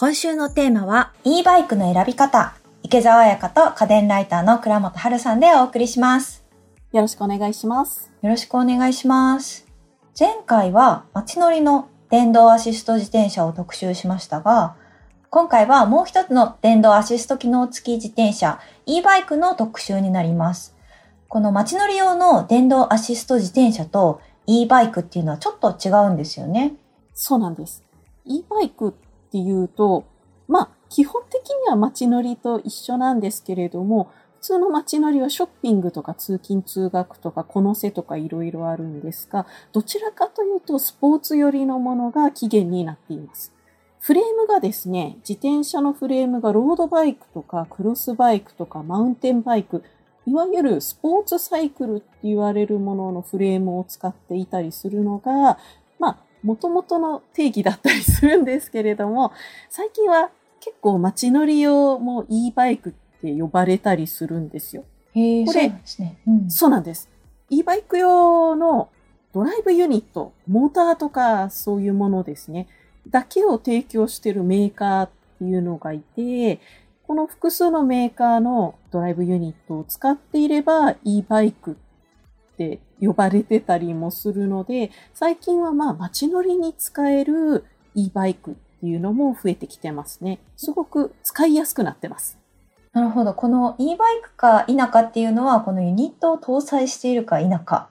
今週のテーマは e バイクの選び方。池澤彩香と家電ライターの倉本春さんでお送りします。よろしくお願いします。よろしくお願いします。前回は街乗りの電動アシスト自転車を特集しましたが、今回はもう一つの電動アシスト機能付き自転車 e バイクの特集になります。この街乗り用の電動アシスト自転車と e バイクっていうのはちょっと違うんですよね。そうなんです。e バイクっっていうと、まあ、基本的には街乗りと一緒なんですけれども、普通の街乗りはショッピングとか通勤通学とかこのせとかいろいろあるんですが、どちらかというとスポーツ寄りのものが起源になっています。フレームがですね、自転車のフレームがロードバイクとかクロスバイクとかマウンテンバイク、いわゆるスポーツサイクルって言われるもののフレームを使っていたりするのが、まあ、元々の定義だったりするんですけれども、最近は結構街乗り用も e バイクって呼ばれたりするんですよ。へえ、これそうなんですね。うんそうなんです。e バイク用のドライブユニット、モーターとかそういうものですね、だけを提供しているメーカーっていうのがいて、この複数のメーカーのドライブユニットを使っていれば e バイクって呼ばれてたりもするので、最近はまあ街乗りに使える e バイクっていうのも増えてきてますね。すごく使いやすくなってます。なるほど。この e バイクか否かっていうのは、このユニットを搭載しているか否か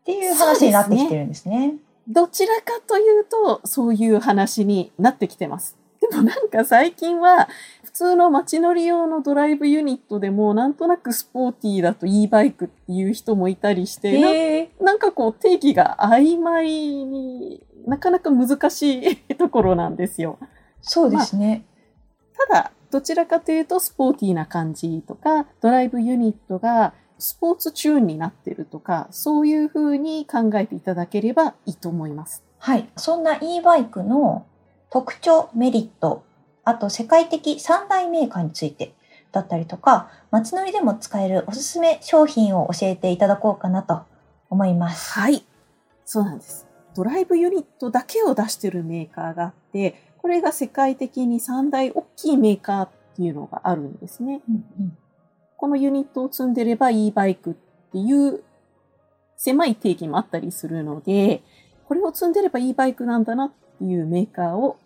っていう話になってきてるんですね。どちらかというと、そういう話になってきてます。でもなんか最近は、普通の街乗り用のドライブユニットでも、なんとなくスポーティーだと e バイクっていう人もいたりして、な。なんかこう定義が曖昧になかなか難しいところなんですよ。そうですね。ただ、どちらかというとスポーティーな感じとか、ドライブユニットがスポーツチューンになってるとか、そういう風に考えていただければいいと思います。はい。そんな e バイクの特徴、メリット、あと世界的三大メーカーについてだったりとか、街乗りでも使えるおすすめ商品を教えていただこうかなと思います。はい。そうなんです。ドライブユニットだけを出してるメーカーがあって、これが世界的に三大大きいメーカーっていうのがあるんですね。うんうんこのユニットを積んでれば e バイクっていう狭い定義もあったりするので、これを積んでれば e バイクなんだなっていうメーカーを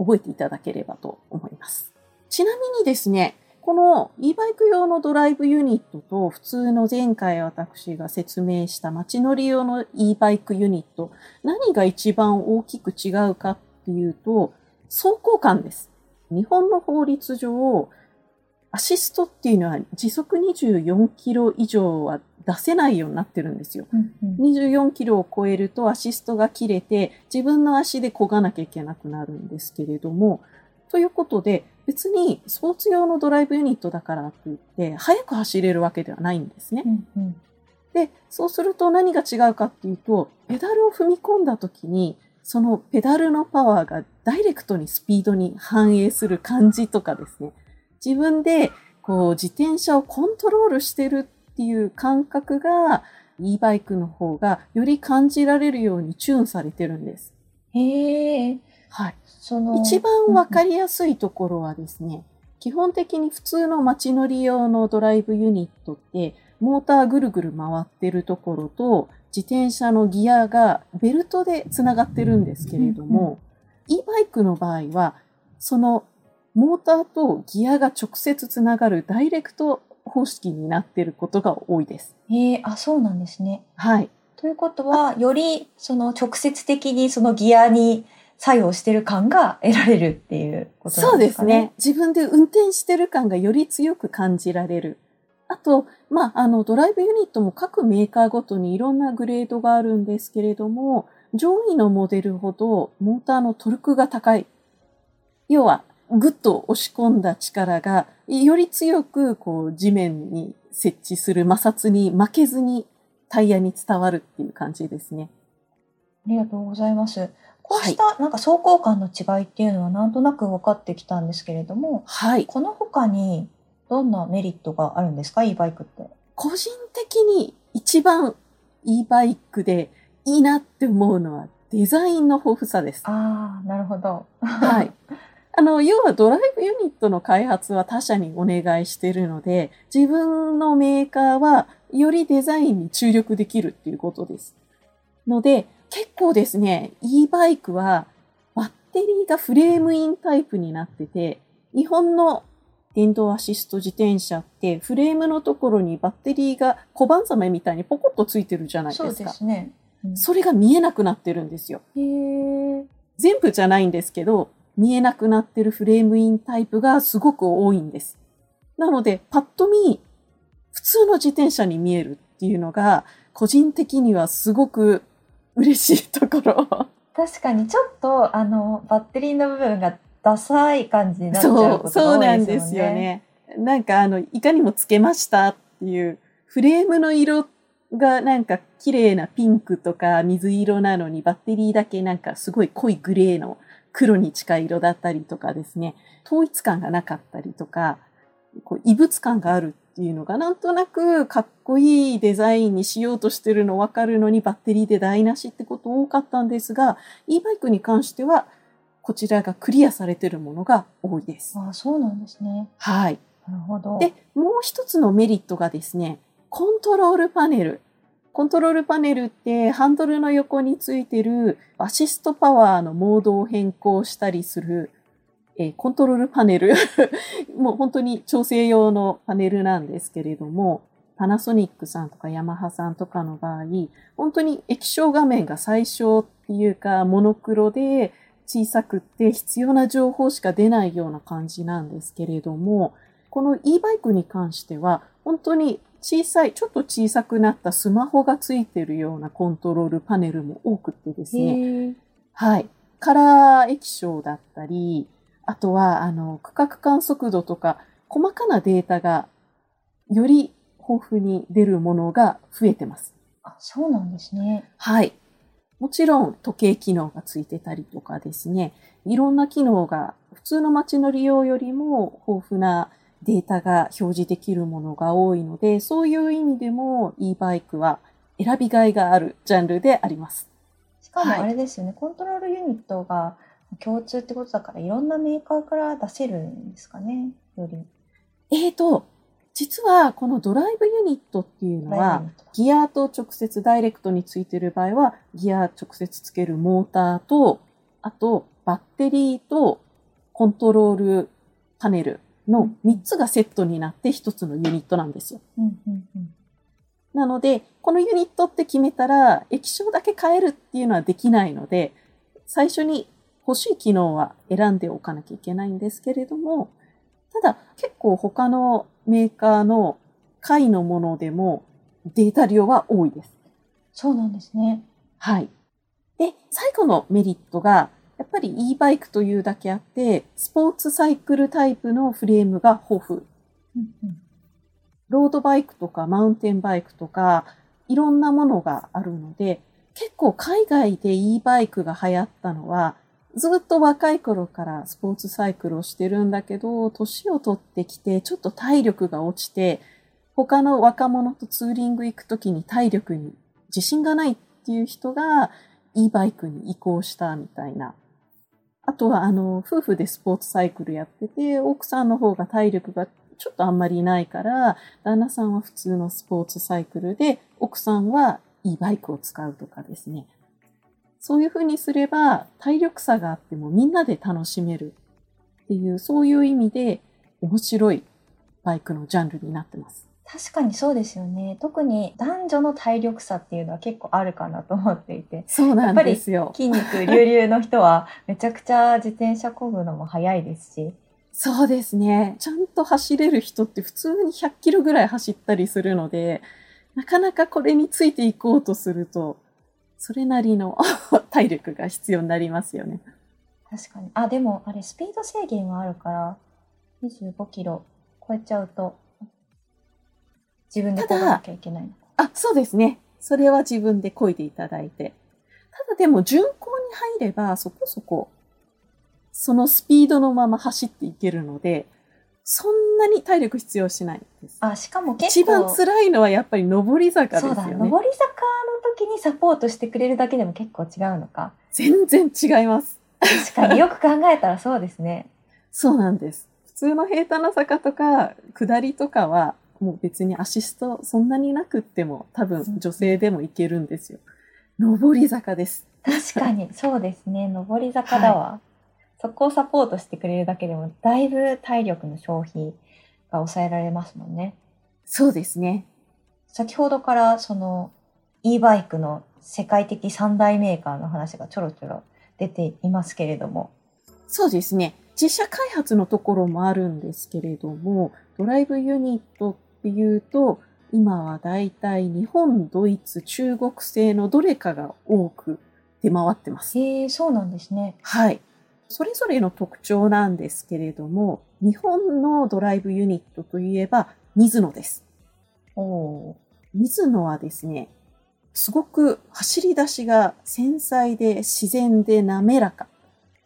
覚えていただければと思います。ちなみにですね、この e バイク用のドライブユニットと普通の前回私が説明した街乗り用の e バイクユニット、何が一番大きく違うかっていうと、走行感です。日本の法律上、アシストっていうのは時速24キロ以上は出せないようになってるんですよ。うんうん24キロを超えるとアシストが切れて自分の足で漕がなきゃいけなくなるんですけれども、ということで別にスポーツ用のドライブユニットだからといって速く走れるわけではないんですねう。んうんで、そうすると何が違うかっていうと、ペダルを踏み込んだ時に、そのペダルのパワーがダイレクトにスピードに反映する感じとかですね。自分でこう自転車をコントロールしてるっていう感覚が e バイクの方がより感じられるようにチューンされてるんです。へえ。はい。その一番わかりやすいところはですね、基本的に普通の街乗り用のドライブユニットって、モーターぐるぐる回ってるところと、自転車のギアがベルトでつながってるんですけれども、e バイクの場合は、そのモーターとギアが直接つながるダイレクト方式になってることが多いです。へえ、あ、そうなんですね。はい。ということは、よりその直接的にそのギアに作用してる感が得られるっていうことなそうんでかね？ですすね。自分で運転してる感がより強く感じられる。あと、まあ、あの、ドライブユニットも各メーカーごとにいろんなグレードがあるんですけれども、上位のモデルほどモーターのトルクが高い。要は、ぐっと押し込んだ力が、より強く、こう、地面に設置する摩擦に負けずにタイヤに伝わるっていう感じですね。ありがとうございます。こうしたなんか走行感の違いっていうのはなんとなく分かってきたんですけれども、はい。この他にどんなメリットがあるんですか？e バイクって。個人的に一番 e バイクでいいなって思うのはデザインの豊富さです。ああ、なるほど。はい。あの、要はドライブユニットの開発は他社にお願いしてるので、自分のメーカーはよりデザインに注力できるっていうことです。ので、結構ですね、e バイクはバッテリーがフレームインタイプになってて、日本の電動アシスト自転車ってフレームのところにバッテリーが小判ザメみたいにポコッとついてるじゃないですか。そうですね。うんそれが見えなくなってるんですよ。へー全部じゃないんですけど、見えなくなってるフレームインタイプがすごく多いんです。なので、パッと見、普通の自転車に見えるっていうのが、個人的にはすごく嬉しいところ。確かにちょっとあのバッテリーの部分がダサい感じになっちゃうそう、ことそうが多ないんですすでよね。よね。なんかあの、いかにもつけましたっていう、フレームの色がなんか綺麗なピンクとか水色なのに、バッテリーだけなんかすごい濃いグレーの黒に近い色だったりとかですね、統一感がなかったりとか、こう異物感があるっていうのがなんとなくかっこいいデザインにしようとしてるの分かるのにバッテリーで台無しってこと多かったんですが、e バイクに関してはこちらがクリアされてるものが多いです。あそうなんですね。はい。なるほど。で、もう一つのメリットがですね、コントロールパネル。コントロールパネルってハンドルの横についてるアシストパワーのモードを変更したりする、えーコントロールパネル。もう本当に調整用のパネルなんですけれども、パナソニックさんとかヤマハさんとかの場合、本当に液晶画面が最小っていうかモノクロで小さくって必要な情報しか出ないような感じなんですけれども、この e バイクに関しては、本当に小さい、ちょっと小さくなったスマホがついてるようなコントロールパネルも多くってですへね、ーはい。カラー液晶だったり、あとは、あの、区画観測度とか、細かなデータがより豊富に出るものが増えてます。あそうなんですね。はい。もちろん時計機能がついてたりとかですね、いろんな機能が普通の街の利用よりも豊富なデータが表示できるものが多いので、そういう意味でも e バイクは選びがいがあるジャンルであります。しかもはいあれですよね、コントロールユニットが共通ってことだからいろんなメーカーから出せるんですかね、より。えーと、実はこのドライブユニットっていうのはギアと直接ダイレクトについてる場合は、ギア直接つけるモーターと、あとバッテリーとコントロールパネルの3つがセットになって1つのユニットなんですよ。うんうんうんなので、このユニットって決めたら、液晶だけ変えるっていうのはできないので、最初に欲しい機能は選んでおかなきゃいけないんですけれども、ただ結構他のメーカーの回のものでもデータ量は多いです。そうなんですね。はい。で、最後のメリットが、やっぱり e バイクというだけあって、スポーツサイクルタイプのフレームが豊富。うんうんロードバイクとかマウンテンバイクとか、いろんなものがあるので、結構海外で e バイクが流行ったのは、ずっと若い頃からスポーツサイクルをしてるんだけど、年を取ってきて、ちょっと体力が落ちて、他の若者とツーリング行くときに体力に自信がないっていう人が e バイクに移行したみたいな。あとは、あの、夫婦でスポーツサイクルやってて、奥さんの方が体力がちょっとあんまりないから、旦那さんは普通のスポーツサイクルで、奥さんは e バイクを使うとかですね。そういうふうにすれば、体力差があってもみんなで楽しめるっていう、そういう意味で面白いバイクのジャンルになってます。確かにそうですよね。特に男女の体力差っていうのは結構あるかなと思っていて。そうなんですよ。筋肉隆々の人はめちゃくちゃ自転車漕ぐのも早いですし。そうですね。ちゃんと走れる人って普通に100キロぐらい走ったりするので、なかなかこれについていこうとすると、それなりの 体力が必要になりますよね。確かに。あ、でもあれスピード制限はあるから、25キロ超えちゃうと、自分で漕がなきゃいけない。あ、そうですね。それは自分で漕いでいただいて。ただでも巡航に入ればそこそこそのスピードのまま走っていけるので、そんなに体力必要しないです。あ、しかも結一構、番辛いのはやっぱり上り坂ですそうだ、よね。上り坂の時にサポートしてくれるだけでも結構違うのか。全然違います。確かによく考えたらそうですね。そうなんです。普通の平坦な坂とか下りとかはもう別にアシストそんなになくっても多分女性でも行けるんですよ。上り坂です。確かに、そうですね。上り坂だわ。そこをサポートしてくれるだけでも、だいぶ体力の消費が抑えられますもんね。そうですね。先ほどから、その、e バイクの世界的三大メーカーの話がちょろちょろ出ていますけれども。そうですね。自社開発のところもあるんですけれども、ドライブユニットっていうと、今はだいたい日本、ドイツ、中国製のどれかが多く出回ってます。へえ、そうなんですね。はい。それぞれの特徴なんですけれども、日本のドライブユニットといえば、ミズノです。おおミズノはですね、すごく走り出しが繊細で自然で滑らか。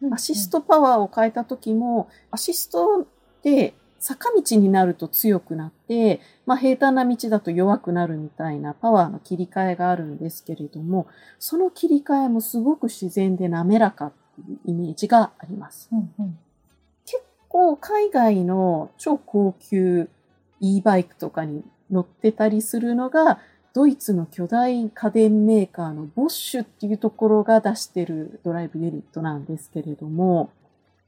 ー。アシストパワーを変えた時も、アシストで坂道になると強くなって、まあ、平坦な道だと弱くなるみたいなパワーの切り替えがあるんですけれども、その切り替えもすごく自然で滑らかっていうイメージがあります。うんうん。結構海外の超高級 e バイクとかに乗ってたりするのが、ドイツの巨大家電メーカーのボッシュっていうところが出してるドライブユニットなんですけれども、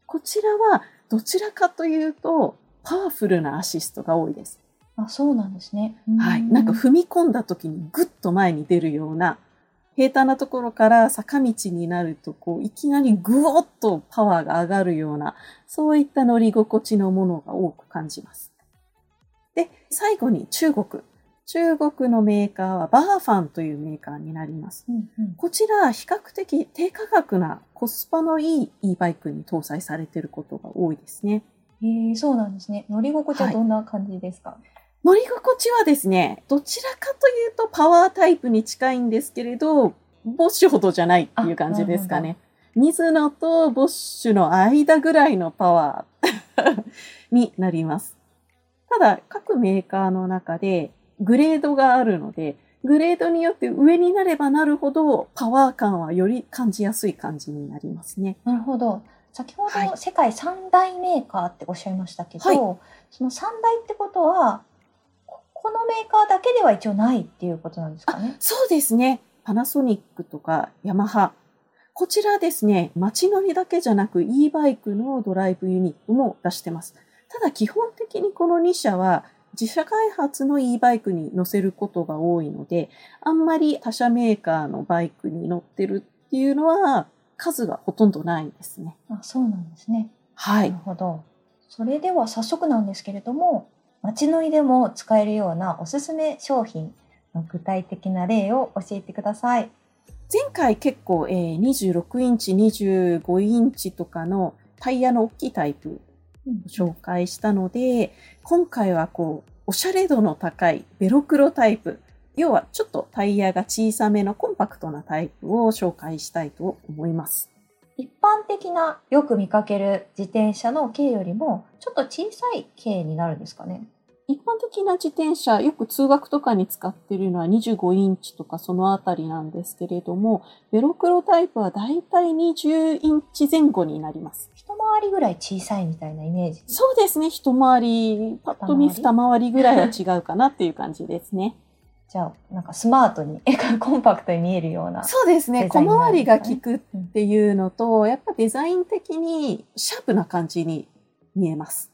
こちらはどちらかというとパワフルなアシストが多いです。あ、そうなんですね。はい。なんか踏み込んだ時にグッと前に出るような、平坦なところから坂道になると、こう、いきなりグオッとパワーが上がるような、そういった乗り心地のものが多く感じます。で、最後に中国。中国のメーカーはバーファンというメーカーになります。うんうん。こちら、比較的低価格なコスパのいい e バイクに搭載されていることが多いですね。へえ、そうなんですね。乗り心地はどんな感じですか、乗り心地はですね、どちらかというとパワータイプに近いんですけれど、ボッシュほどじゃないっていう感じですかね。水野とボッシュの間ぐらいのパワーになります。ただ、各メーカーの中でグレードがあるので、グレードによって上になればなるほどパワー感はより感じやすい感じになりますね。なるほど。先ほはいど世界三大メーカーっておっしゃいましたけど、はいその三大ってことは、ここのメーカーだけでは一応ないっていうことなんですかね？そうですね。パナソニックとかヤマハ。こちらですね、街乗りだけじゃなく e バイクのドライブユニットも出してます。ただ基本的にこの2社は自社開発の e バイクに乗せることが多いので、あんまり他社メーカーのバイクに乗ってるっていうのは数はほとんどないんですね。あそうなんですね。はいなる。ほど。それでは早速なんですけれども、街乗りでも使えるようなおすすめ商品の具体的な例を教えてください。前回結構、えー26インチ、25インチとかのタイヤの大きいタイプ紹介したので、今回はこう、おしゃれ度の高いベロクロタイプ、要はちょっとタイヤが小さめのコンパクトなタイプを紹介したいと思います。一般的なよく見かける自転車の軽よりもちょっと小さい軽になるんですかね。一般的な自転車、よく通学とかに使っているのは25インチとかそのあたりなんですけれども、ベロクロタイプはだいたい20インチ前後になります。一回りぐらい小さいみたいなイメージ。そうですね、一回り、パッと見二回りぐらいは違うかなっていう感じですね。じゃあなんかスマートに コンパクトに見えるような。そうですね。小回りがなんです効くっていうのと、やっぱデザイン的にシャープな感じに見えます。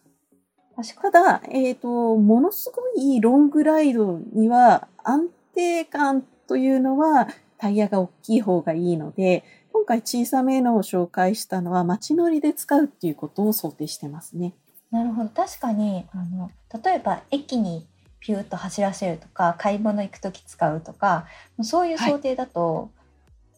確かただ、えっ、と、ものすごいロングライドには安定感というのはタイヤが大きい方がいいので、今回小さめのを紹介したのは街乗りで使うっていうことを想定してますね。なるほど確かにあの例えば駅にピューッと走らせるとか買い物行く時使うとかそういう想定だと、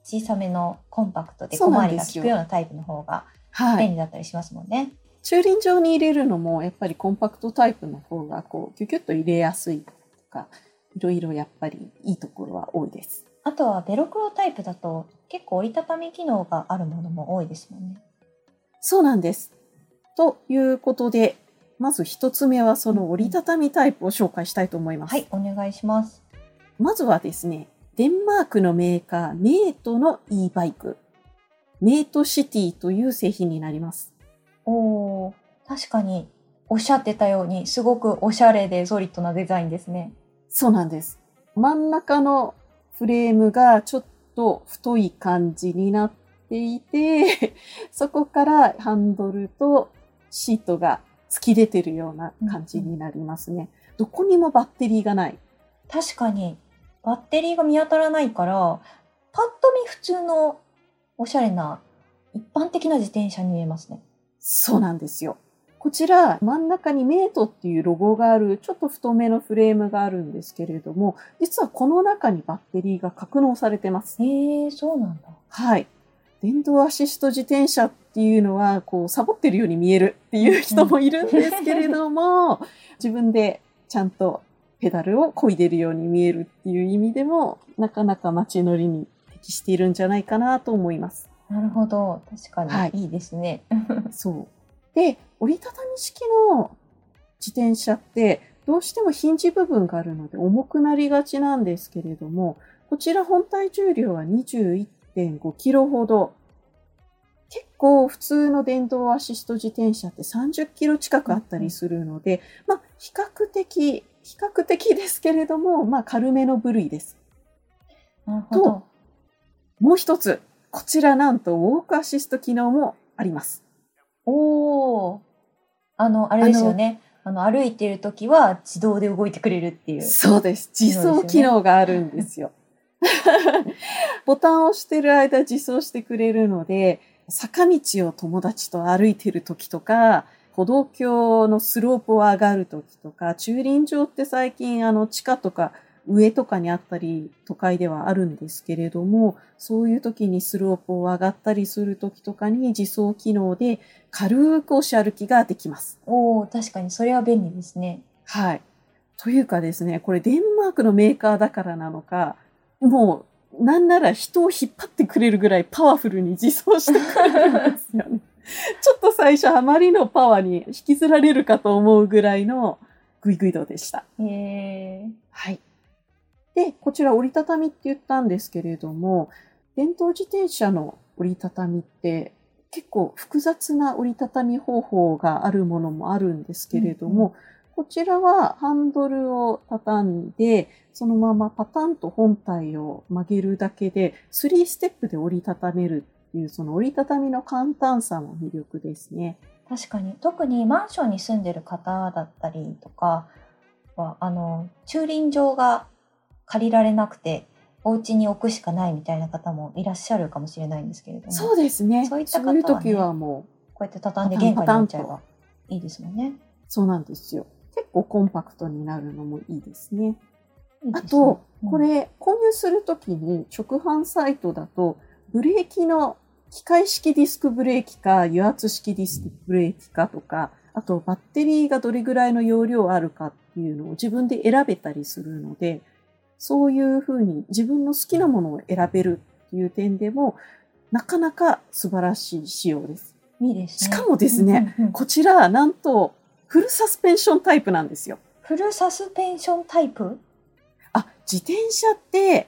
小さめのコンパクトで小回りが効くようなタイプの方がはい。便利だったりしますもんね。駐輪場に入れるのもやっぱりコンパクトタイプの方がこうキュキュッと入れやすいとかいろいろやっぱりいいところは多いです。あとはベロクロタイプだと結構折りたたみ機能があるものも多いですもんね。そうなんです。ということでまず一つ目はその折りたたみタイプを紹介したいと思います。はい、お願いします。まずはですねデンマークのメーカーメートの e バイクメートシティという製品になります。おー確かにおっしゃってたようにすごくおしゃれでソリッドなデザインですね。そうなんです。真ん中のフレームがちょっと太い感じになっていて、そこからハンドルとシートが突き出てるような感じになりますね。どこにもバッテリーがない。確かにバッテリーが見当たらないからパッと見普通のおしゃれな一般的な自転車に見えますね。そうなんですよ。こちら真ん中にメイトっていうロゴがあるちょっと太めのフレームがあるんですけれども、実はこの中にバッテリーが格納されてます。へえそうなんだ。はい。電動アシスト自転車っていうのは、こう、サボってるように見えるっていう人もいるんですけれども、自分でちゃんとペダルを漕いでるように見えるっていう意味でも、なかなか街乗りに適しているんじゃないかなと思います。なるほど確かはいにいいですね。そう。で、折りたたみ式の自転車って、どうしてもヒンジ部分があるので重くなりがちなんですけれども、こちら本体重量は21.5キロほど。結構普通の電動アシスト自転車って30キロ近くあったりするので、まあ比較的、比較的ですけれども、まあ軽めの部類です。なるほど。もう一つ、こちらなんとウォークアシスト機能もあります。おお。あのあれですよね。あの歩いてる時は自動で動いてくれるっていう。そうです。自走機能があるんですよ。ボタンを押してる間自走してくれるので、坂道を友達と歩いてる時とか、歩道橋のスロープを上がる時とか、駐輪場って最近あの地下とか上とかにあったり都会ではあるんですけれども、そういう時にスロープを上がったりする時とかに自走機能で軽く押し歩きができます。おお確かにそれは便利ですね。はい。というかですね、これデンマークのメーカーだからなのか、もうなんなら人を引っ張ってくれるぐらいパワフルに自走してくれるんですよね。ちょっと最初あまりのパワーに引きずられるかと思うぐらいのグイグイ度でした。へえ。はい。で、こちら折りたたみって言ったんですけれども、電動自転車の折りたたみって結構複雑な折りたたみ方法があるものもあるんですけれども、うんこちらはハンドルを畳んで、そのままパタンと本体を曲げるだけで、3ステップで折りたためるっていう、その折りたたみの簡単さも魅力ですね。確かに特にマンションに住んでる方だったりとかはあの駐輪場が借りられなくてお家に置くしかないみたいな方もいらっしゃるかもしれないんですけれどもそうですね。そういった方はねそういう時はもう、こうやって畳んで玄関に置いちゃえばいいですもんね。そうなんですよ。結構コンパクトになるのもいいですね。いいですねあと、うんこれ購入するときに直販サイトだと、ブレーキの機械式ディスクブレーキか油圧式ディスクブレーキかとか、あとバッテリーがどれぐらいの容量あるかっていうのを自分で選べたりするので、そういうふうに自分の好きなものを選べるっていう点でも、なかなか素晴らしい仕様です。いいですね。しかもですね、うんうんうんこちらなんとフルサスペンションタイプなんですよ。フルサスペンションタイプ？あ、自転車って、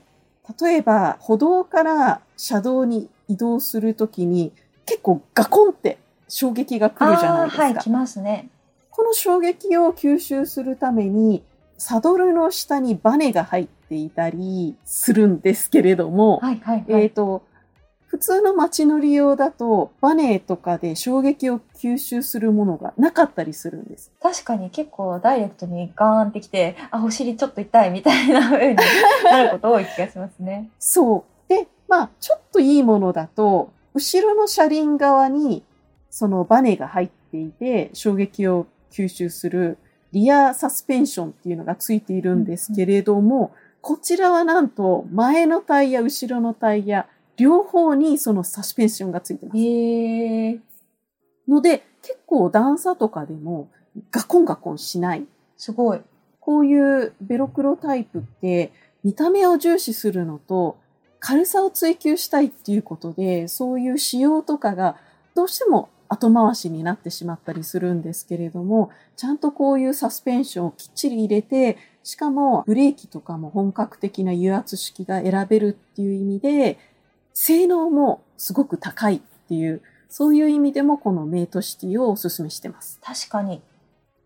例えば歩道から車道に移動するときに結構ガコンって衝撃が来るじゃないですか。はい、来ますね。この衝撃を吸収するために、サドルの下にバネが入っていたりするんですけれども、はいはいはい。えっ、と、普通の街乗り用だとバネとかで衝撃を吸収するものがなかったりするんです。確かに結構ダイレクトにガーンってきて、あ、お尻ちょっと痛いみたいな風に なること多い気がしますね。そう。で、まあ、ちょっといいものだと、後ろの車輪側に、そのバネが入っていて、衝撃を吸収するリアサスペンションっていうのがついているんですけれども、こちらはなんと、前のタイヤ、後ろのタイヤ、両方にそのサスペンションがついてます。へえ、ので、結構段差とかでもガコンガコンしない。すごい。こういうベロクロタイプって見た目を重視するのと軽さを追求したいっていうことでそういう仕様とかがどうしても後回しになってしまったりするんですけれどもちゃんとこういうサスペンションをきっちり入れてしかもブレーキとかも本格的な油圧式が選べるっていう意味で性能もすごく高いっていうそういう意味でもこのメイトシティをおすすめしてます。確かに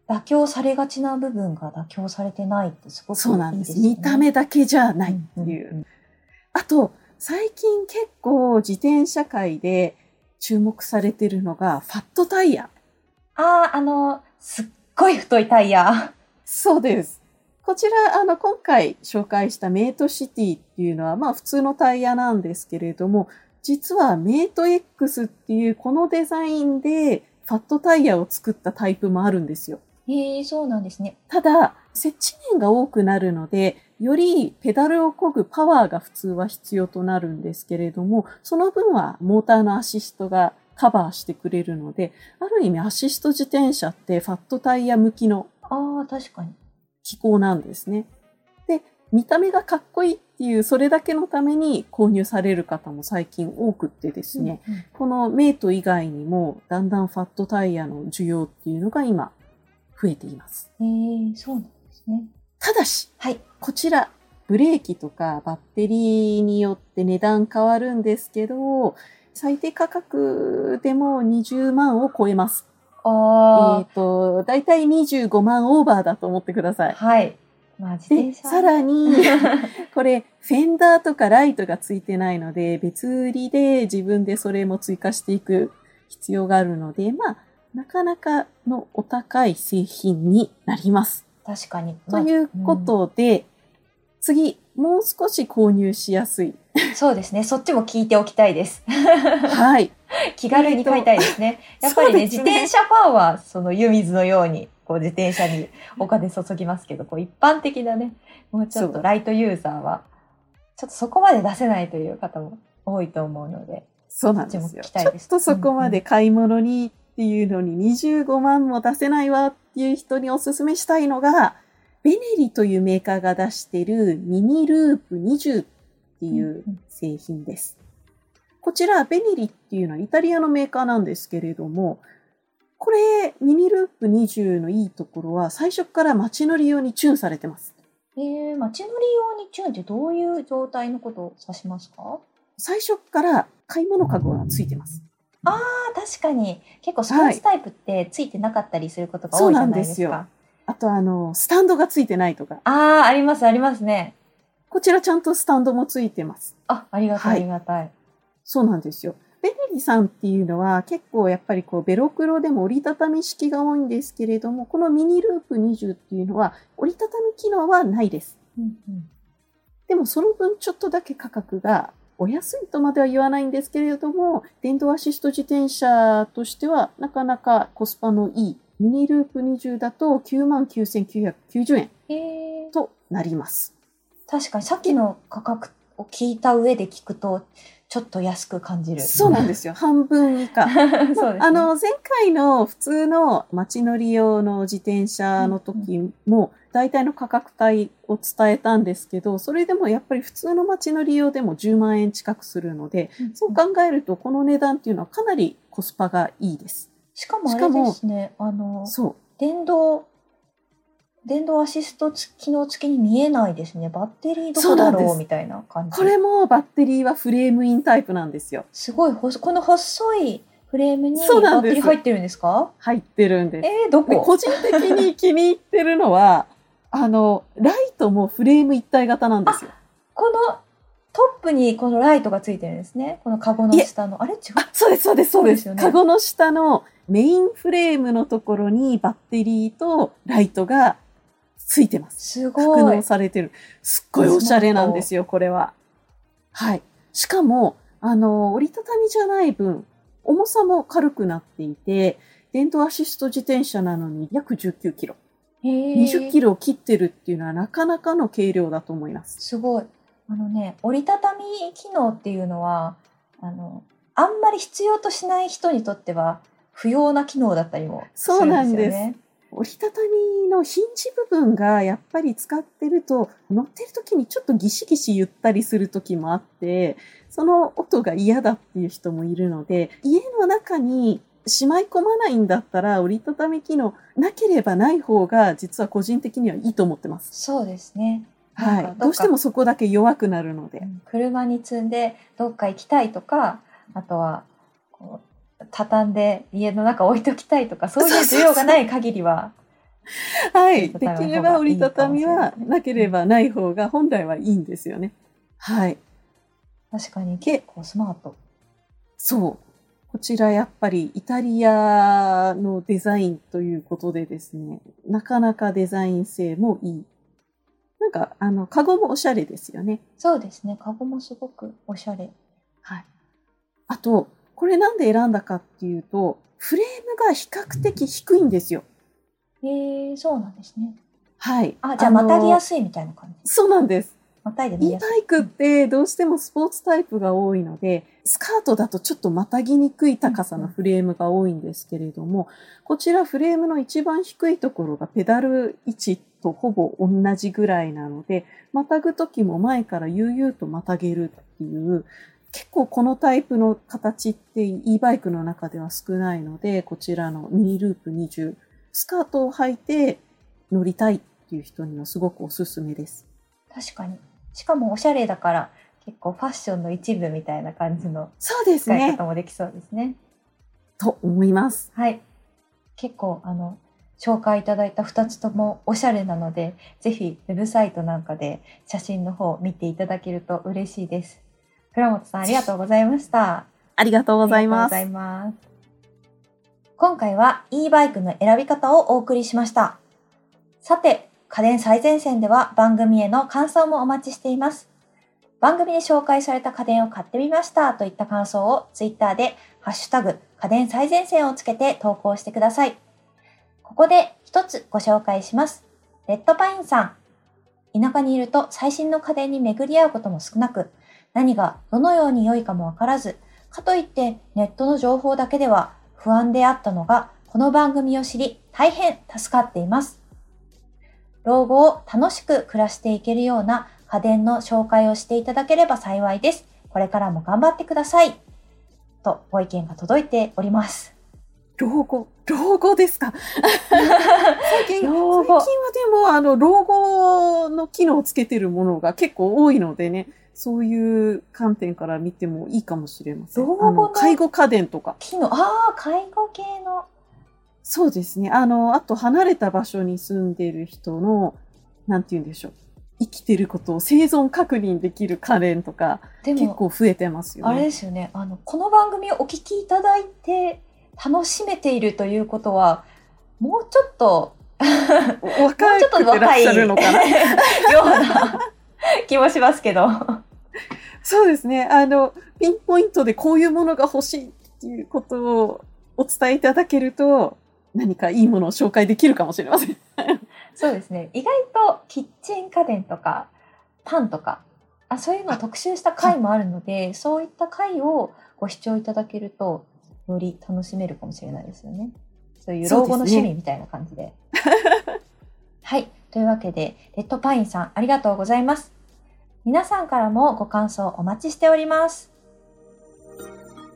妥協されがちな部分が妥協されてないってすごくいいですね。そうなんです。見た目だけじゃないっていう。んんんあと、最近結構自転車界で注目されてるのがファットタイヤ。ああ、あの、すっごい太いタイヤ。そうです。こちら、あの、今回紹介したメイトシティっていうのは、まあ普通のタイヤなんですけれども、実はメイト X っていうこのデザインでファットタイヤを作ったタイプもあるんですよ。へえ、そうなんですね。ただ、接地面が多くなるので、よりペダルを漕ぐパワーが普通は必要となるんですけれども、その分はモーターのアシストがカバーしてくれるので、ある意味アシスト自転車ってファットタイヤ向きのああ、確かに。機構なんですね。で、見た目がかっこいいっていう、それだけのために購入される方も最近多くってですね、うんうんこのメイト以外にも、だんだんファットタイヤの需要っていうのが今、増えています。へえ、そうなんですね。ただし、はい。こちら、ブレーキとかバッテリーによって値段変わるんですけど、最低価格でも20万を超えます。えあっ、と、だいたい25万オーバーだと思ってくださあ、い。はい。まあ、自で、転車。さらに、これ、フェンダーとかライトがついてないので、別売りで自分でそれも追加していく必要があるので、まあ、なかなかのお高い製品になります。確かに。ということで、次、もう少し購入しやすい。まあそうですね。そっちも聞いておきたいです。はい。気軽に買いたいですね。やっぱりね、ね自転車ファンは、その湯水のように、こう自転車にお金注ぎますけど、こう一般的なね、もうちょっとライトユーザーは、ちょっとそこまで出せないという方も多いと思うので、そうなんですよ。ちも聞きたいですちょっとそこまで買い物にっていうのに25万も出せないわっていう人におすすめしたいのが、ベネリというメーカーが出しているミニループ20っていう製品です。こちら、ベネリっていうのはイタリアのメーカーなんですけれども、これ、ミニループ20のいいところは、最初から街乗り用にチューンされてます。えー、街乗り用にチューンってどういう状態のことを指しますか？最初から買い物カゴがついてます。ああ、確かに。結構スポーツタイプってついてなかったりすることが多いじゃないですか。そうなんあと、あの、スタンドがついてないとか、ああ、あります、ありますね。こちらちゃんとスタンドもついてます。あ、ありがたい、はいありがたい。そうなんですよ。ベネリさんっていうのは結構やっぱりこうベロクロでも折りたたみ式が多いんですけれども、このミニループ20っていうのは折りたたみ機能はないです。うんうんでもその分ちょっとだけ価格がお安いとまでは言わないんですけれども、電動アシスト自転車としてはなかなかコスパのいいミニループ20だと99,990円えー、となります。確かにさっきの価格を聞いた上で聞くと、ちょっと安く感じる。そうなんですよ。半分以下。そうね。あの、前回の普通の街乗り用の自転車の時も、大体の価格帯を伝えたんですけど、それでもやっぱり普通の街乗り用でも10万円近くするので、うんそう考えるとこの値段っていうのはかなりコスパがいいです。しかもあれですね、あの、そう。電動、電動アシスト付機能付きに見えないですね。バッテリーどこだろう？みたいな感じ。これもバッテリーはフレームインタイプなんですよ。すごい細、この細いフレームにバッテリー入ってるんですか？入ってるんです。えー、どこ？で個人的に気に入ってるのは、あの、ライトもフレーム一体型なんですよ。このトップにこのライトがついてるんですね。このカゴの下の。あれ違う？あ、そうです、そうです、そうです。そうですよねカゴの下のメインフレームのところにバッテリーとライトがついてます。す格ごい納。されてる。すっごいおしゃれなんですよ、これは。はい。しかも、あの、折りたたみじゃない分、重さも軽くなっていて、電動アシスト自転車なのに約19キロ。へー20キロを切ってるっていうのはなかなかの軽量だと思います。すごい。あのね、折りたたみ機能っていうのは、あの、あんまり必要としない人にとっては不要な機能だったりもするんですよね。折りたたみのヒンジ部分がやっぱり使ってると乗ってる時にちょっとギシギシ言ったりする時もあってその音が嫌だっていう人もいるので家の中にしまい込まないんだったら折りたたみ機能なければない方が実は個人的にはいいと思ってます。そうですね。はいどうしてもそこだけ弱くなるので。車に積んでどっか行きたいとか、あとはこう畳んで家の中置いときたいとか、そういう需要がない限りは。はい。できれば折りたたみはなければない方が本来はいいんですよね。はい。確かに結構スマート。そう。こちらやっぱりイタリアのデザインということでですね、なかなかデザイン性もいい。なんか、あの、カゴもおしゃれですよね。そうですね。カゴもすごくおしゃれ。はい。あと、これなんで選んだかっていうと、フレームが比較的低いんですよ。へえー、そうなんですね。はい。あ、じゃあまたぎやすいみたいな感じ。そうなんです。またいでも e バイクってどうしてもスポーツタイプが多いので、スカートだとちょっとまたぎにくい高さのフレームが多いんですけれども、こちらフレームの一番低いところがペダル位置とほぼ同じぐらいなので、またぐ時も前から悠々とまたげるっていう、結構このタイプの形って e バイクの中では少ないので、こちらのミニループ20、スカートを履いて乗りたいっていう人にはすごくおすすめです。確かに。しかもおしゃれだから結構ファッションの一部みたいな感じのそうですね。使い方もできそうですね。と思います。はい。結構あの紹介いただいた2つともおしゃれなので、ぜひウェブサイトなんかで写真の方を見ていただけると嬉しいです。倉本さんありがとうございました。ありがとうございます。ます。今回は e バイクの選び方をお送りしました。さて、家電最前線では番組への感想もお待ちしています。番組で紹介された家電を買ってみましたといった感想をツイッターでハッシュタグ家電最前線をつけて投稿してください。ここで一つご紹介します。レッドパインさん。田舎にいると最新の家電に巡り合うことも少なく、何がどのように良いかもわからず、かといってネットの情報だけでは不安であったのが、この番組を知り大変助かっています。老後を楽しく暮らしていけるような家電の紹介をしていただければ幸いです。これからも頑張ってください。とご意見が届いております。老後、老後ですか？最近、最近はでも、あの、老後の機能をつけてるものが結構多いのでね、そういう観点から見てもいいかもしれません。介護家電とか。機能、ああ、介護系の。そうですね。あの、あと離れた場所に住んでる人の、なんて言うんでしょう。生きてることを生存確認できる家電とか、結構増えてますよね。あれですよね。あの、この番組をお聞きいただいて楽しめているということは、もうちょっと、若いくてらっしゃるのかな ような 気もしますけど。そうですね。あの、ピンポイントでこういうものが欲しいっていうことをお伝えいただけると、何かいいものを紹介できるかもしれません。そうですね。意外とキッチン家電とかパンとかあそういうのを特集した回もあるので、そういった回をご視聴いただけるとより楽しめるかもしれないですよね。そういう老後の趣味みたいな感じで。でね、はい。というわけで、レッドパインさんありがとうございます。皆さんからもご感想お待ちしております。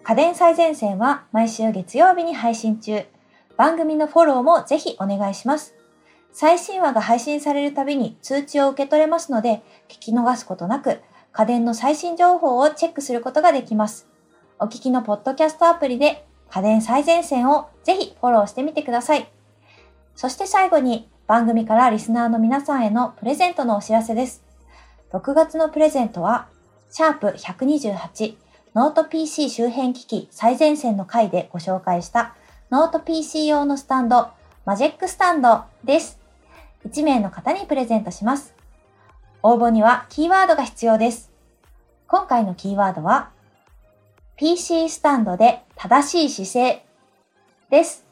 家電最前線は毎週月曜日に配信中。番組のフォローもぜひお願いします。最新話が配信されるたびに通知を受け取れますので、聞き逃すことなく、家電の最新情報をチェックすることができます。お聞きのポッドキャストアプリで家電最前線をぜひフォローしてみてください。そして最後に番組からリスナーの皆さんへのプレゼントのお知らせです。6月のプレゼントは、シャープ128ノート PC 周辺機器最前線の回でご紹介したノート PC 用のスタンド、マジェックスタンドです。1名の方にプレゼントします。応募にはキーワードが必要です。今回のキーワードは、PC スタンドで正しい姿勢です。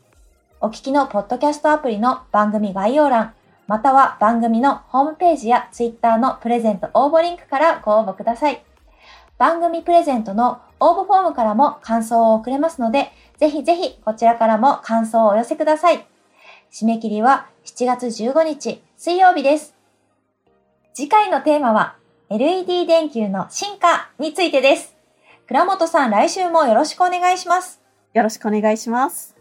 お聞きのポッドキャストアプリの番組概要欄、または番組のホームページや Twitter のプレゼント応募リンクからご応募ください。番組プレゼントの応募フォームからも感想を送れますので、ぜひぜひこちらからも感想をお寄せください。締め切りは7月15日水曜日です。次回のテーマは LED 電球の進化についてです。倉本さん来週もよろしくお願いします。よろしくお願いします。